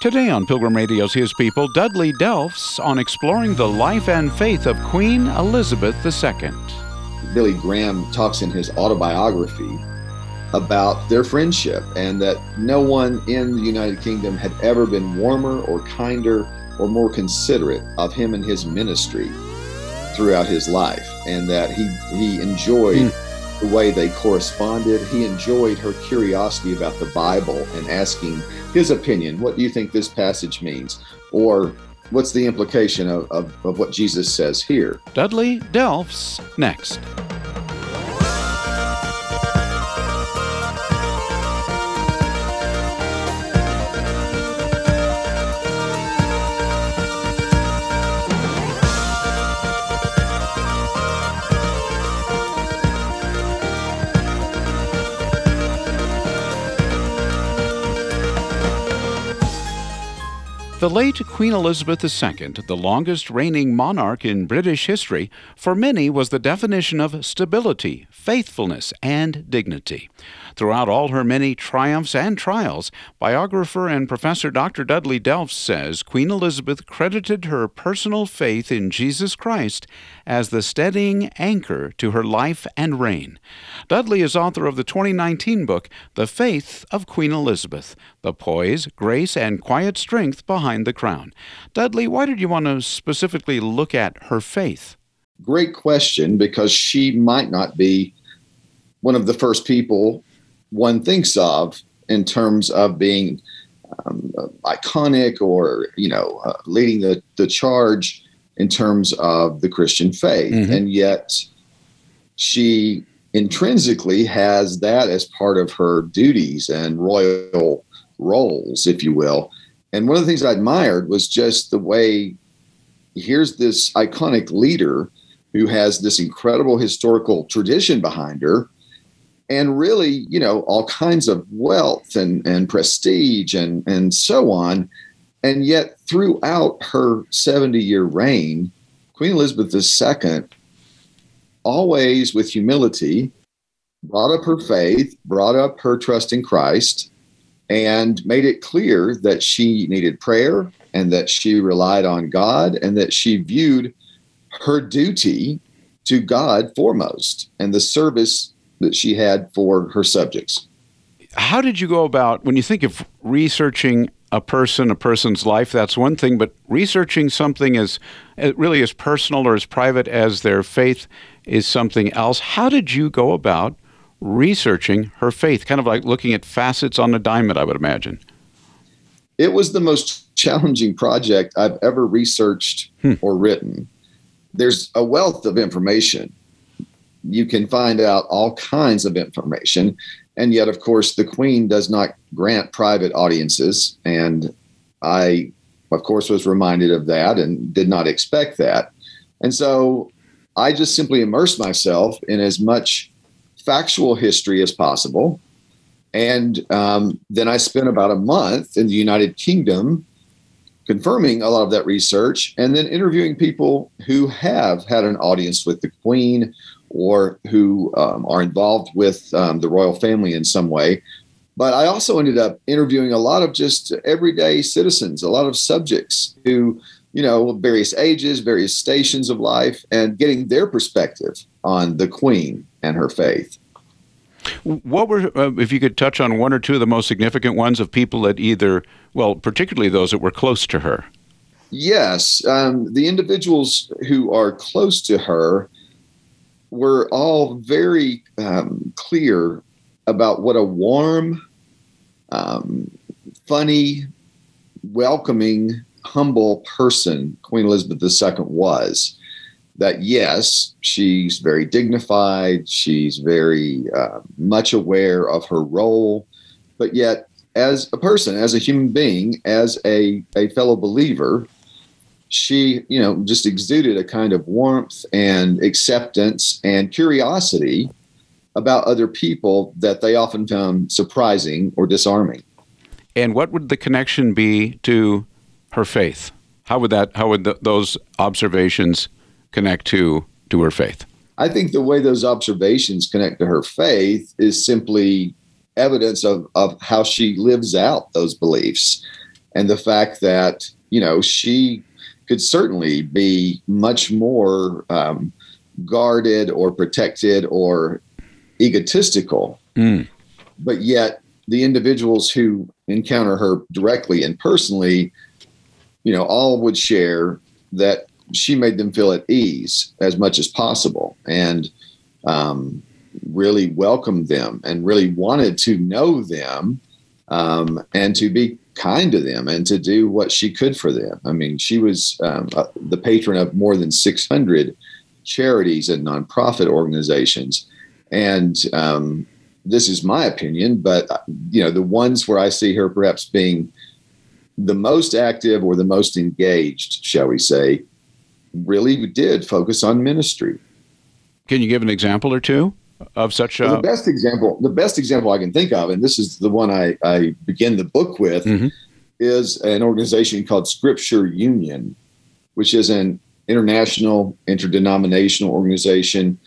Today on Pilgrim Radio's His People, Dudley Delffs on exploring the life and faith of Queen Elizabeth II. Billy Graham talks in his autobiography about their friendship and that no one in the United Kingdom had ever been warmer or kinder or more considerate of him and his ministry throughout his life, and that he, he enjoyed. Mm the way they corresponded. He enjoyed her curiosity about the Bible and asking his opinion. What do you think this passage means? Or what's the implication of, of, of what Jesus says here? Dudley Delffs next. The late Queen Elizabeth II, the longest reigning monarch in British history, for many was the definition of stability, faithfulness, and dignity. Throughout all her many triumphs and trials, biographer and Professor Dr. Dudley Delffs says Queen Elizabeth credited her personal faith in Jesus Christ as the steadying anchor to her life and reign. Dudley is author of the 2019 book, The Faith of Queen Elizabeth The Poise, Grace, and Quiet Strength Behind the Crown. Dudley, why did you want to specifically look at her faith? Great question, because she might not be one of the first people one thinks of in terms of being um, iconic or you know uh, leading the, the charge in terms of the christian faith mm-hmm. and yet she intrinsically has that as part of her duties and royal roles if you will and one of the things i admired was just the way here's this iconic leader who has this incredible historical tradition behind her and really, you know, all kinds of wealth and, and prestige and, and so on. And yet, throughout her 70 year reign, Queen Elizabeth II, always with humility, brought up her faith, brought up her trust in Christ, and made it clear that she needed prayer and that she relied on God and that she viewed her duty to God foremost and the service that she had for her subjects. How did you go about when you think of researching a person, a person's life? That's one thing, but researching something as really as personal or as private as their faith is something else. How did you go about researching her faith? Kind of like looking at facets on a diamond, I would imagine. It was the most challenging project I've ever researched hmm. or written. There's a wealth of information you can find out all kinds of information. And yet, of course, the Queen does not grant private audiences. And I, of course, was reminded of that and did not expect that. And so I just simply immersed myself in as much factual history as possible. And um, then I spent about a month in the United Kingdom confirming a lot of that research and then interviewing people who have had an audience with the Queen or who um, are involved with um, the royal family in some way. But I also ended up interviewing a lot of just everyday citizens, a lot of subjects who, you know, various ages, various stations of life, and getting their perspective on the Queen and her faith. What were, uh, if you could touch on one or two of the most significant ones of people that either, well, particularly those that were close to her? Yes. Um, the individuals who are close to her were all very um, clear about what a warm, um, funny, welcoming, humble person Queen Elizabeth II was. That yes, she's very dignified, she's very uh, much aware of her role, but yet, as a person, as a human being, as a, a fellow believer, she, you know, just exuded a kind of warmth and acceptance and curiosity about other people that they often found surprising or disarming. And what would the connection be to her faith? How would that? How would the, those observations connect to to her faith? I think the way those observations connect to her faith is simply evidence of, of how she lives out those beliefs. and the fact that you know she could certainly be much more um, guarded or protected or egotistical, Mm. but yet the individuals who encounter her directly and personally, you know, all would share that she made them feel at ease as much as possible and um, really welcomed them and really wanted to know them um, and to be kind to them and to do what she could for them. I mean, she was um, uh, the patron of more than 600 charities and nonprofit organizations. And um, this is my opinion, but uh, you know, the ones where I see her perhaps being the most active or the most engaged, shall we say, really did focus on ministry. Can you give an example or two of such Well, a? the best example, the best example I can think of, and this is the one I, I begin the book with, Mhm. is an organization called Scripture Union, which is an international interdenominational organization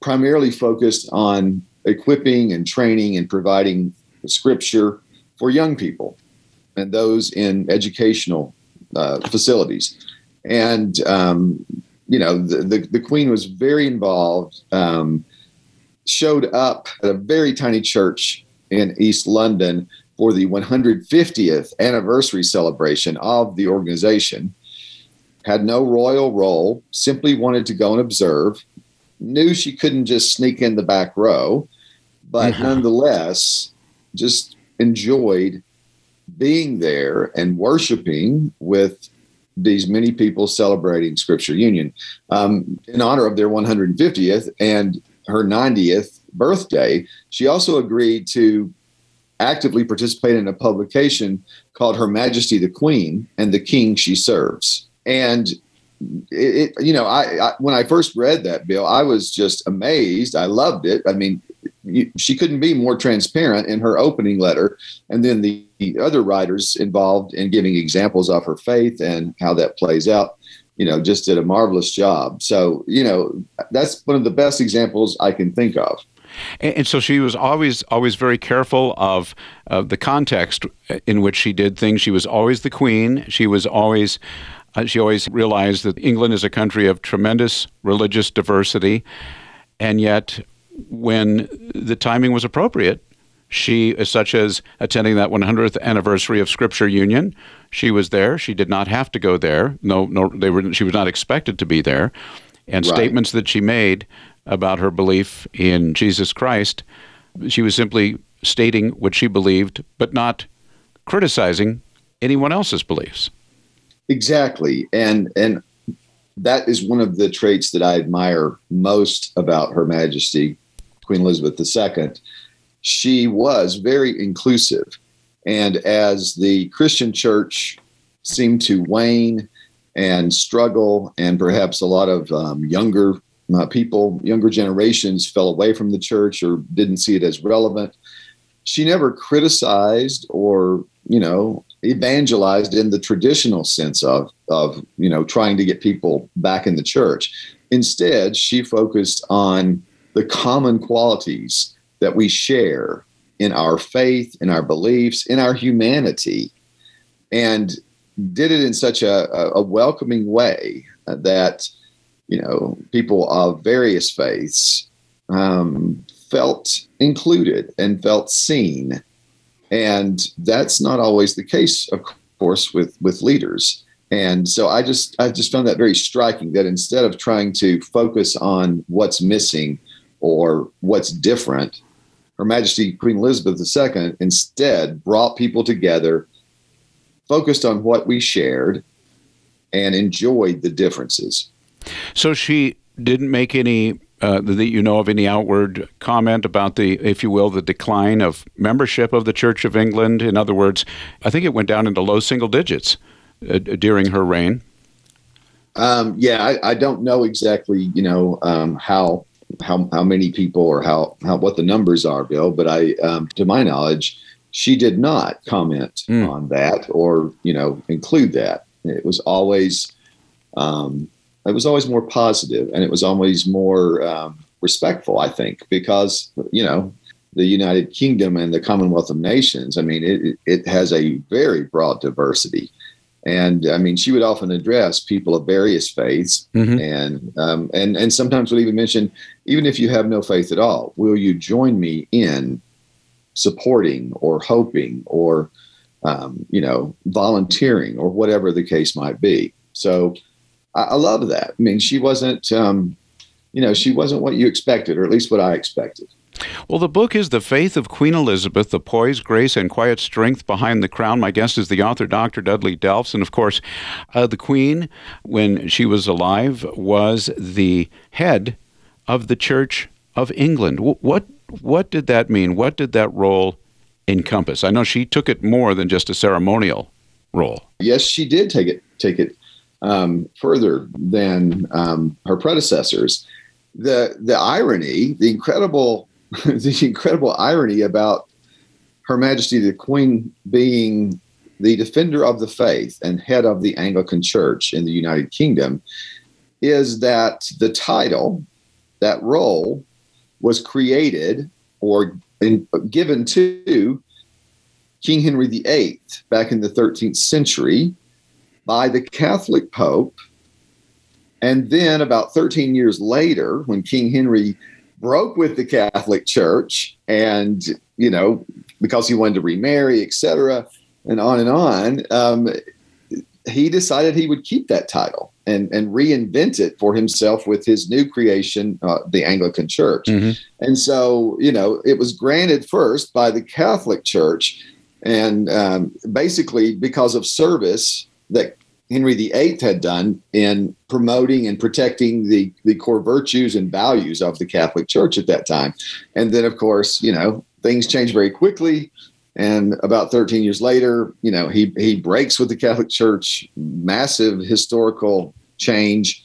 primarily focused on equipping and training and providing scripture for young people and those in educational uh, facilities. And, um, you know, the, the, the Queen was very involved, um, showed up at a very tiny church in East London for the 150th anniversary celebration of the organization. Had no royal role, simply wanted to go and observe. Knew she couldn't just sneak in the back row, but Mhm. nonetheless, just enjoyed being there and worshiping with these many people celebrating Scripture Union um, in honor of their 150th and her 90th birthday. She also agreed to actively participate in a publication called Her Majesty the Queen and the King She Serves. And it, you know, I, I when I first read that bill, I was just amazed. I loved it. I mean, you, she couldn't be more transparent in her opening letter, and then the, the other writers involved in giving examples of her faith and how that plays out. You know, just did a marvelous job. So, you know, that's one of the best examples I can think of. And, and so she was always always very careful of uh, the context in which she did things. She was always the queen. She was always uh, she always realized that England is a country of tremendous religious diversity, and yet when the timing was appropriate, she, such as attending that 100th anniversary of Scripture Union, she was there. She did not have to go there. No, no, they were. She was not expected to be there. And Right. statements that she made about her belief in Jesus Christ, she was simply stating what she believed, but not criticizing anyone else's beliefs. Exactly. And and that is one of the traits that I admire most about Her Majesty Queen Elizabeth II. She was very inclusive. And as the Christian church seemed to wane and struggle, and perhaps a lot of um, younger uh, people, younger generations fell away from the church or didn't see it as relevant, she never criticized or, you know, evangelized in the traditional sense of of you know trying to get people back in the church. Instead, she focused on the common qualities that we share in our faith, in our beliefs, in our humanity, and did it in such a, a, welcoming way that you know people of various faiths um, felt included and felt seen. And that's not always the case of course with with leaders. And so i just i just found that very striking that instead of trying to focus on what's missing or what's different her majesty queen elizabeth ii instead brought people together focused on what we shared and enjoyed the differences So she didn't make any uh, that you know of any outward comment about the, if you will, the decline of membership of the Church of England. In other words, I think it went down into low single digits uh, during her reign. Um, yeah, I, I don't know exactly, you know, um, how how how many people or how how what the numbers are, Bill. But I, um, to my knowledge, she did not comment Mm. on that or you know include that. It was always um, it was always more positive, and it was always more um, respectful. I think because you know the United Kingdom and the Commonwealth of Nations, I mean, it, it has a very broad diversity. And I mean, she would often address people of various faiths, mm-hmm. and um, and and sometimes would even mention, even if you have no faith at all, will you join me in supporting or hoping or um, you know volunteering or whatever the case might be? So I, I love that. I mean, she wasn't um, you know she wasn't what you expected, or at least what I expected. Well, the book is The Faith of Queen Elizabeth, the poise, grace, and quiet strength behind the crown. My guest is the author, Dr. Dudley Delffs. And of course, uh, the Queen, when she was alive, was the head of the Church of England. What, what did that mean? What did that role encompass? I know she took it more than just a ceremonial role. Yes, she did take it, take it um, further than um, her predecessors. The, the irony, the incredible the incredible irony about Her Majesty the Queen being the defender of the faith and head of the Anglican Church in the United Kingdom is that the title, that role, was created or in, given to King Henry VIII back in the 13th century by the Catholic Pope. And then, about 13 years later, when King Henry broke with the Catholic Church, and you know because he wanted to remarry, etc., and on and on. Um, he decided he would keep that title and and reinvent it for himself with his new creation, uh, the Anglican Church. Mm-hmm. And so, you know, it was granted first by the Catholic Church, and um, basically because of service that Henry VIII had done in promoting and protecting the, the core virtues and values of the Catholic Church at that time. And then, of course, you know, things change very quickly. And about 13 years later, you know, he, he breaks with the Catholic Church, massive historical change,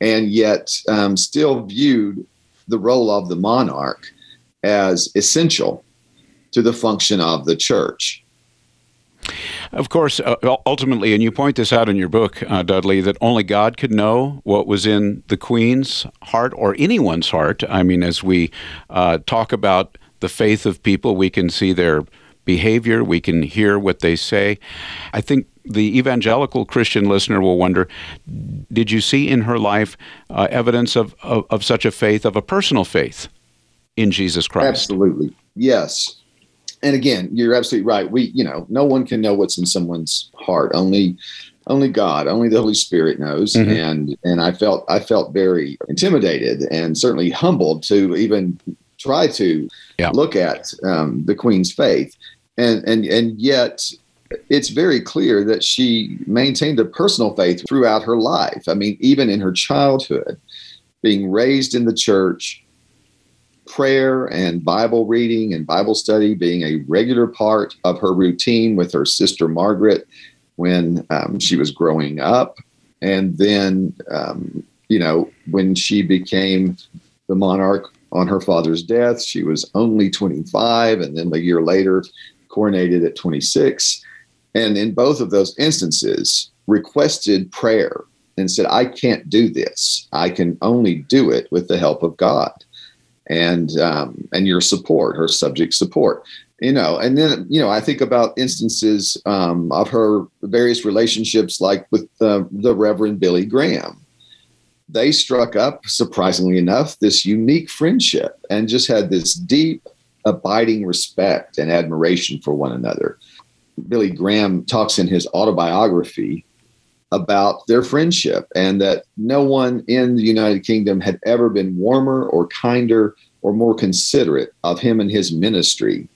and yet um, still viewed the role of the monarch as essential to the function of the church. Of course, uh, ultimately, and you point this out in your book, uh, Dudley, that only God could know what was in the Queen's heart or anyone's heart. I mean, as we uh, talk about the faith of people, we can see their behavior, we can hear what they say. I think the evangelical Christian listener will wonder did you see in her life uh, evidence of, of, of such a faith, of a personal faith in Jesus Christ? Absolutely. Yes and again, you're absolutely right. We, you know, no one can know what's in someone's heart. Only, only God, only the Holy Spirit knows. Mm-hmm. And and I felt I felt very intimidated and certainly humbled to even try to yeah. look at um, the Queen's faith. And and and yet it's very clear that she maintained a personal faith throughout her life. I mean, even in her childhood, being raised in the church, prayer and Bible reading and Bible study being a regular part of her routine with her sister Margaret when um, she was growing up. And then, um, you know, when she became the monarch on her father's death, she was only 25, and then a year later, coronated at 26. And in both of those instances, requested prayer and said, I can't do this. I can only do it with the help of God and um, and your support, her subject support. You know, and then you know, I think about instances um, of her various relationships, like with the, the Reverend Billy Graham. They struck up, surprisingly enough, this unique friendship and just had this deep, abiding respect and admiration for one another. Billy Graham talks in his autobiography about their friendship and that no one in the United Kingdom had ever been warmer or kinder or more considerate of him and his ministry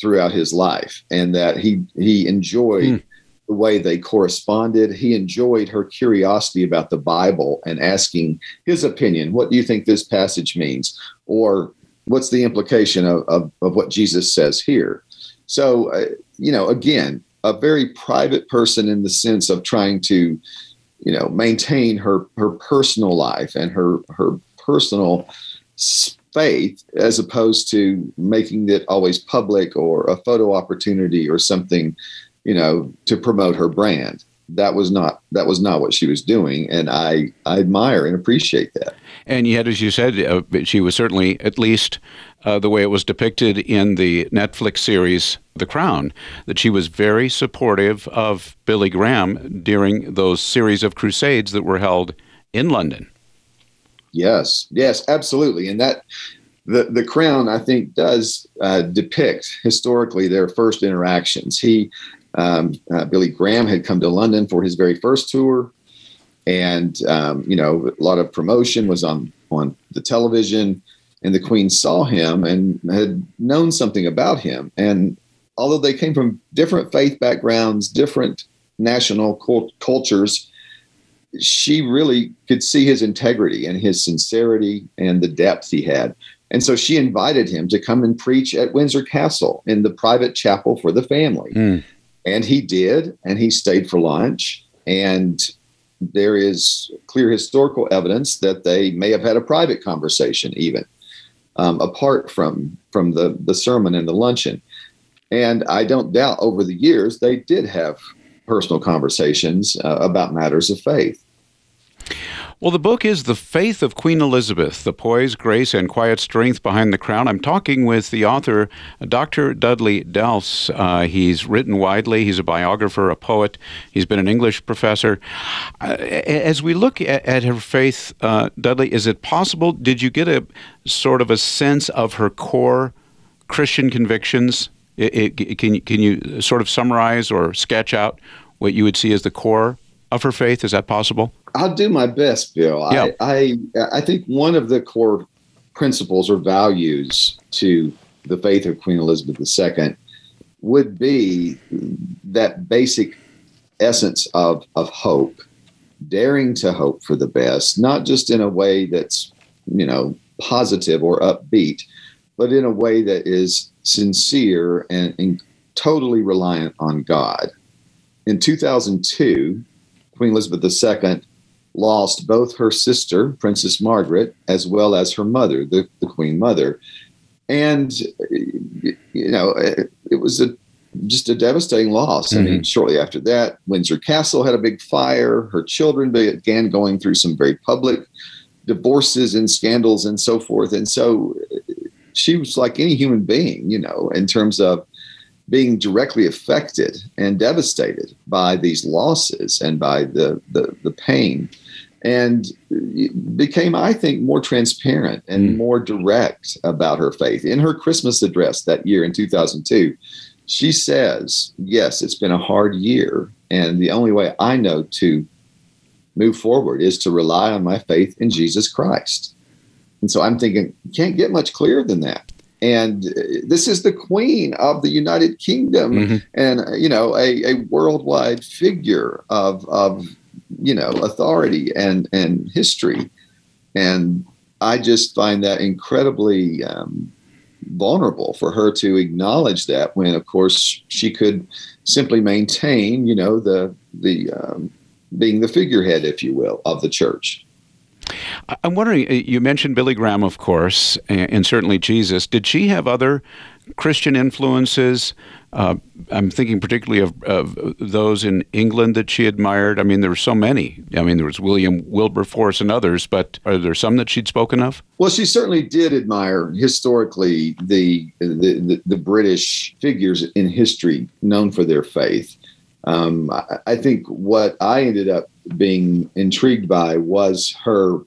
throughout his life. And that he he enjoyed mm. the way they corresponded. He enjoyed her curiosity about the bible and asking his opinion. What do you think this passage means? Or what's the implication of, of, of what jesus says here? So uh, you know again a very private person in the sense of trying to, you know, maintain her her personal life and her her personal faith as opposed to making it always public or a photo opportunity or something, you know, to promote her brand. that was not that was not what she was doing, and I I admire and appreciate that. And yet, as you said, uh, she was certainly at least uh, the way it was depicted in the Netflix series The Crown, that she was very supportive of Billy Graham during those series of crusades that were held in London. Yes, yes, absolutely, and that the the Crown I think does uh, depict historically their first interactions. He um, uh, Billy Graham had come to London for his very first tour, and um, you know a lot of promotion was on on the television, and the Queen saw him and had known something about him. And although they came from different faith backgrounds, different national cult- cultures, she really could see his integrity and his sincerity and the depth he had. And so she invited him to come and preach at Windsor Castle in the private chapel for the family. Mm. And he did, and he stayed for lunch. And there is clear historical evidence that they may have had a private conversation, even um, apart from from the the sermon and the luncheon. And I don't doubt over the years they did have personal conversations uh, about matters of faith. Well, the book is The Faith of Queen Elizabeth The Poise, Grace, and Quiet Strength Behind the Crown. I'm talking with the author, Dr. Dudley Delffs. Uh, he's written widely, he's a biographer, a poet, he's been an English professor. Uh, as we look at, at her faith, uh, Dudley, is it possible? Did you get a sort of a sense of her core Christian convictions? It, it, can, can you sort of summarize or sketch out what you would see as the core of her faith? Is that possible? I'll do my best, Bill. Yeah. I, I I think one of the core principles or values to the faith of Queen Elizabeth II would be that basic essence of of hope, daring to hope for the best, not just in a way that's you know positive or upbeat, but in a way that is sincere and, and totally reliant on God. In 2002, Queen Elizabeth II lost both her sister, Princess Margaret, as well as her mother, the, the Queen Mother. And, you know, it, it was a just a devastating loss. Mm-hmm. I mean, mm-hmm. shortly after that, Windsor Castle had a big fire. Her children began going through some very public divorces and scandals and so forth. And so she was like any human being, you know, in terms of being directly affected and devastated by these losses and by the, the, the pain and became, I think, more transparent and mm. more direct about her faith. In her Christmas address that year in 2002, she says, Yes, it's been a hard year. And the only way I know to move forward is to rely on my faith in Jesus Christ. And so I'm thinking, can't get much clearer than that. And uh, this is the queen of the United Kingdom mm-hmm. and, uh, you know, a, a worldwide figure of, of you know authority and and history and i just find that incredibly um, vulnerable for her to acknowledge that when of course she could simply maintain you know the the um, being the figurehead if you will of the church I'm wondering, uh, you mentioned Billy Graham, of course, and certainly Jesus. Did she have other Christian influences uh, I'm thinking particularly of, of, those in England that she admired. I mean, there were so many. I mean, there was William Wilberforce and others, but are there some that she'd spoken of? Well, she certainly did admire historically the the, the, the British figures in history known for their faith. Um, I, I think what I ended up being intrigued by was her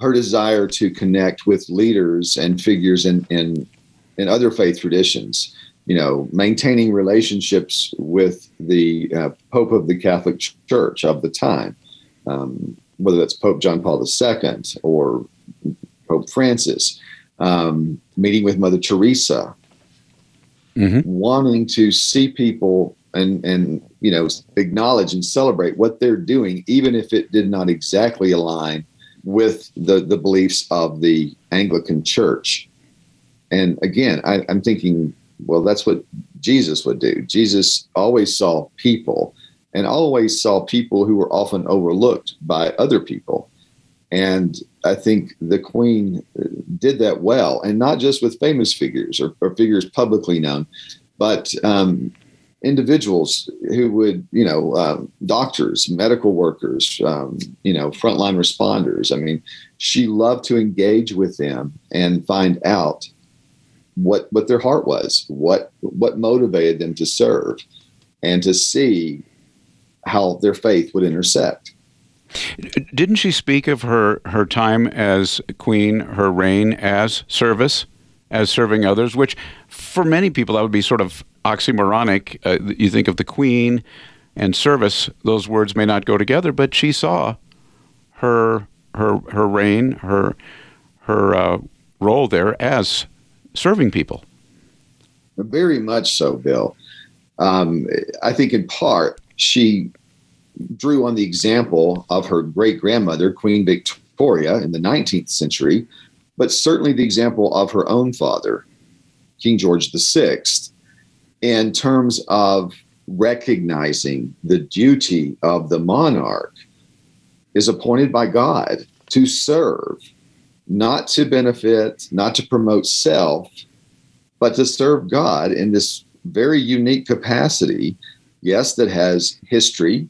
her desire to connect with leaders and figures in in, in other faith traditions you know, maintaining relationships with the uh, Pope of the Catholic Church of the time, um, whether that's Pope John Paul II or Pope Francis, um, meeting with Mother Teresa, mm-hmm. wanting to see people and and you know acknowledge and celebrate what they're doing, even if it did not exactly align with the the beliefs of the Anglican Church. And again, I, I'm thinking well, that's what Jesus would do. Jesus always saw people and always saw people who were often overlooked by other people. And I think the Queen did that well, and not just with famous figures or, or figures publicly known, but um, individuals who would, you know, um, doctors, medical workers, um, you know, frontline responders. I mean, she loved to engage with them and find out what what their heart was, what what motivated them to serve, and to see how their faith would intersect. Didn't she speak of her her time as queen, her reign as service, as serving others, which for many people that would be sort of oxymoronic. Uh, you think of the queen and service; those words may not go together. But she saw her her her reign, her her uh, role there as serving people. Very much so, Bill. Um, I think in part she drew on the example of her great grandmother, Queen Victoria, in the 19th century, but certainly the example of her own father, King George VI, in terms of recognizing the duty of the monarch is appointed by God to serve, not to benefit, not to promote self, but to serve God in this very unique capacity. Yes, that has history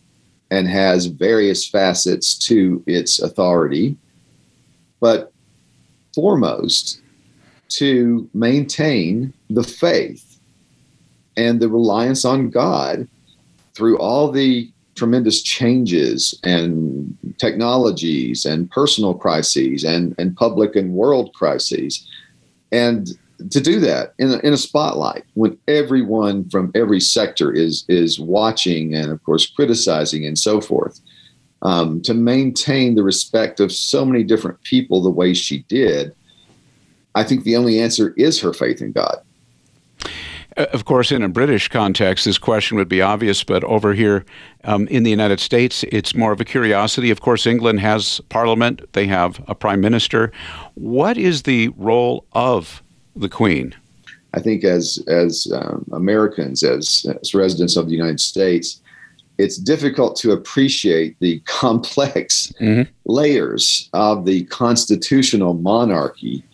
and has various facets to its authority, but foremost, to maintain the faith and the reliance on God through all the tremendous changes and technologies and personal crises and, and public and world crises. And to do that in a, in a spotlight when everyone from every sector is is watching and of course criticizing and so forth um, to maintain the respect of so many different people the way she did i think the only answer is her faith in god of course, in a British context, this question would be obvious, but over here um, in the United States, it's more of a curiosity. Of course, England has parliament, they have a prime minister. What is the role of the Queen? I think as as um, Americans, as, as residents of the United States, it's difficult to appreciate the complex mm-hmm. layers of the constitutional monarchy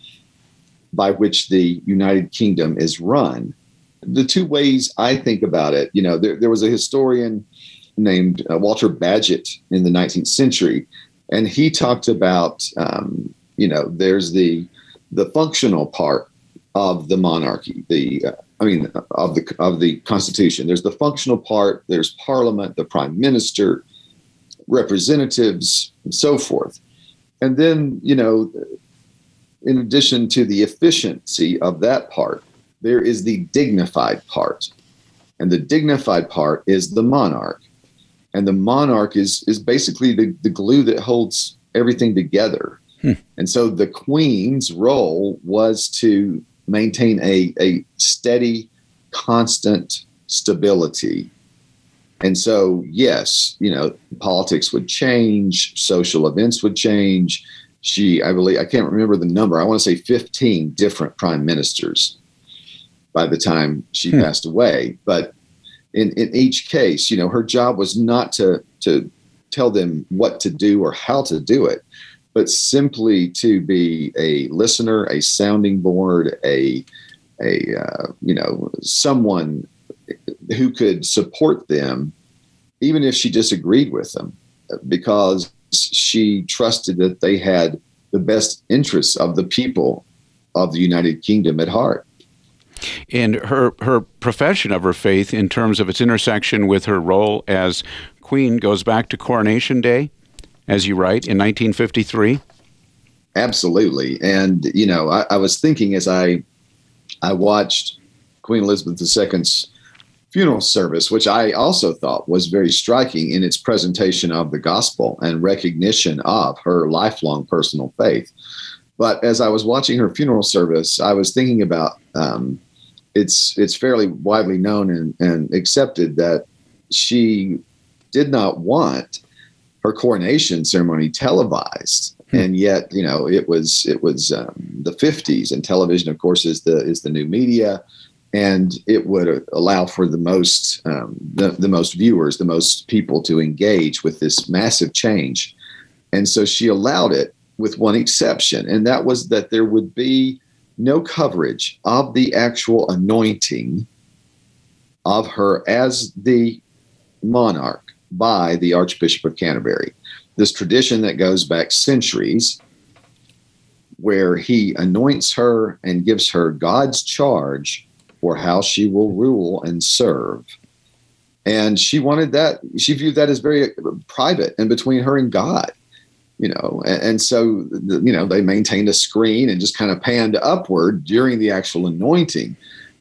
by which the United Kingdom is run the two ways I think about it, you know, there, there was a historian named uh, Walter Bagehot in the 19th century, and he talked about, um, you know, there's the the functional part of the monarchy, the uh, I mean, of the of the Constitution. There's the functional part. There's Parliament, the Prime Minister, representatives, and so forth. And then, you know, in addition to the efficiency of that part, there is the dignified part. And the dignified part is the monarch. And the monarch is, is basically the, the glue that holds everything together. Hmm. And so the queen's role was to maintain a, a steady, constant stability. And so, yes, you know, politics would change, social events would change. She, I believe, I can't remember the number. I want to say 15 different prime ministers by the time she hmm. passed away. But in, in each case, you know, her job was not to to tell them what to do or how to do it, but simply to be a listener, a sounding board, a a uh, you know someone who could support them, even if she disagreed with them, because she trusted that they had the best interests of the people of the United Kingdom at heart. And her her profession of her faith, in terms of its intersection with her role as queen, goes back to Coronation Day, as you write in 1953. Absolutely, and you know, I, I was thinking as I I watched Queen Elizabeth II's funeral service, which I also thought was very striking in its presentation of the gospel and recognition of her lifelong personal faith. But as I was watching her funeral service, I was thinking about um, it's it's fairly widely known and, and accepted that she did not want her coronation ceremony televised. Hmm. and yet you know it was it was um, the 50s and television of course is the is the new media. And it would allow for the most um, the, the most viewers the most people to engage with this massive change. And so she allowed it with one exception and that was that there would be no coverage of the actual anointing of her as the monarch by the Archbishop of Canterbury. This tradition that goes back centuries, where he anoints her and gives her God's charge for how she will rule and serve. And she wanted that, she viewed that as very private and between her and God you know and, and so you know they maintained a screen and just kind of panned upward during the actual anointing.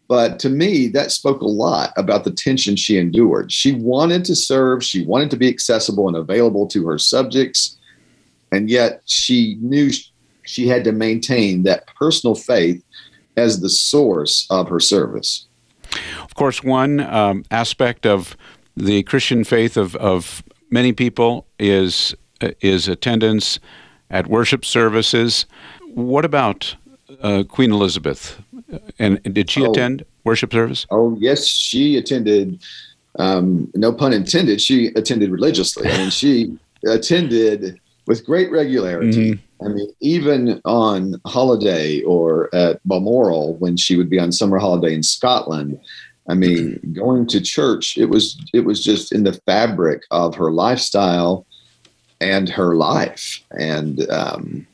But to me that spoke a lot about the tension she endured. She wanted to serve she wanted to be accessible and available to her subjects and yet she knew she had to maintain that personal faith as the source of her service. Of course one um, aspect of the christian faith of, of many people is is attendance at worship services. What about uh, Queen Elizabeth? And did she oh, attend worship service? Oh, yes, she attended. Um, no pun intended. She attended religiously, and she attended with great regularity. Mm-hmm. I mean, even on holiday or at Balmoral when she would be on summer holiday in Scotland. I mean, going to church, it was it was just in the fabric of her lifestyle and her life. And um,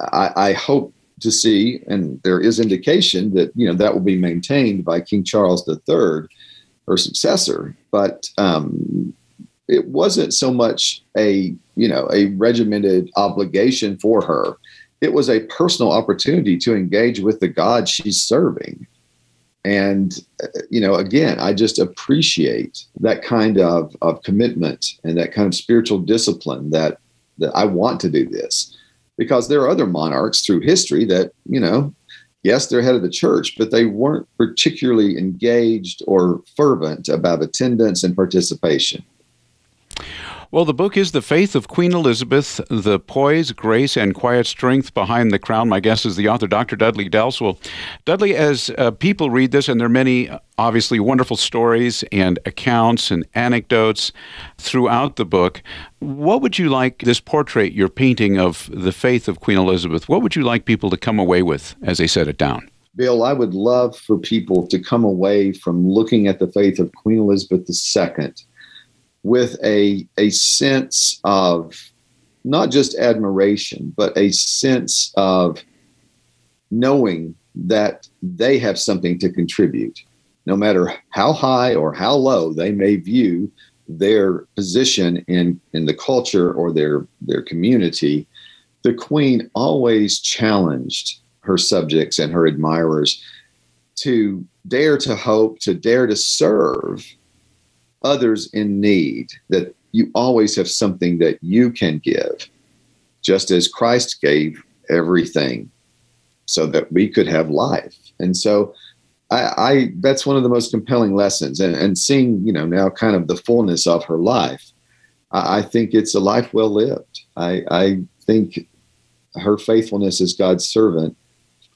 I, I, hope to see, and there is indication that you know that will be maintained by King Charles III, her successor. But um, it wasn't so much a you know a regimented obligation for her. It was a personal opportunity to engage with the God she's serving and uh, you know again i just appreciate that kind of, of commitment and that kind of spiritual discipline that that i want to do this. Because there are other monarchs through history that you know yes they're head of the church but they weren't particularly engaged or fervent about attendance and participation well, the book is The Faith of Queen Elizabeth, the poise, grace, and quiet strength behind the crown. My guest is the author, Dr. Dudley Delffs. Well, Dudley, as uh, people read this, and there are many obviously wonderful stories and accounts and anecdotes throughout the book, what would you like this portrait you're painting of the faith of Queen Elizabeth, what would you like people to come away with as they set it down? Bill, I would love for people to come away from looking at the faith of Queen Elizabeth II with a a sense of not just admiration, but a sense of knowing that they have something to contribute, no matter how high or how low they may view their position in in the culture or their their community. The Queen always challenged her subjects and her admirers to dare to hope, to dare to serve others in need, that you always have something that you can give, just as Christ gave everything so that we could have life. And so I, I that's one of the most compelling lessons. And, and seeing, you know, now kind of the fullness of her life, I, I think it's a life well lived. I, I think her faithfulness as God's servant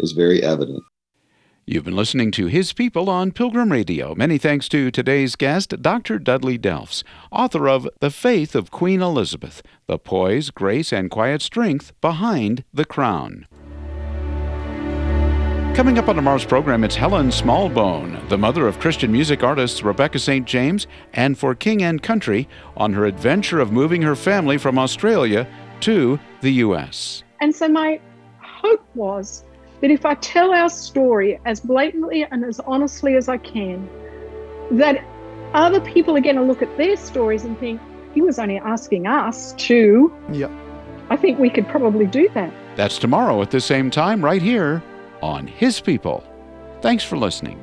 is very evident. You've been listening to His People on Pilgrim Radio. Many thanks to today's guest, Dr. Dudley Delffs, author of The Faith of Queen Elizabeth The Poise, Grace, and Quiet Strength Behind the Crown. Coming up on tomorrow's program, it's Helen Smallbone, the mother of Christian music artists Rebecca St. James and For King and Country, on her adventure of moving her family from Australia to the U.S. And so my hope was that if I tell our story as blatantly and as honestly as I can, that other people are going to look at their stories and think, he was only asking us to. Yep. I think we could probably do that. That's tomorrow at the same time, right here on His People. Thanks for listening.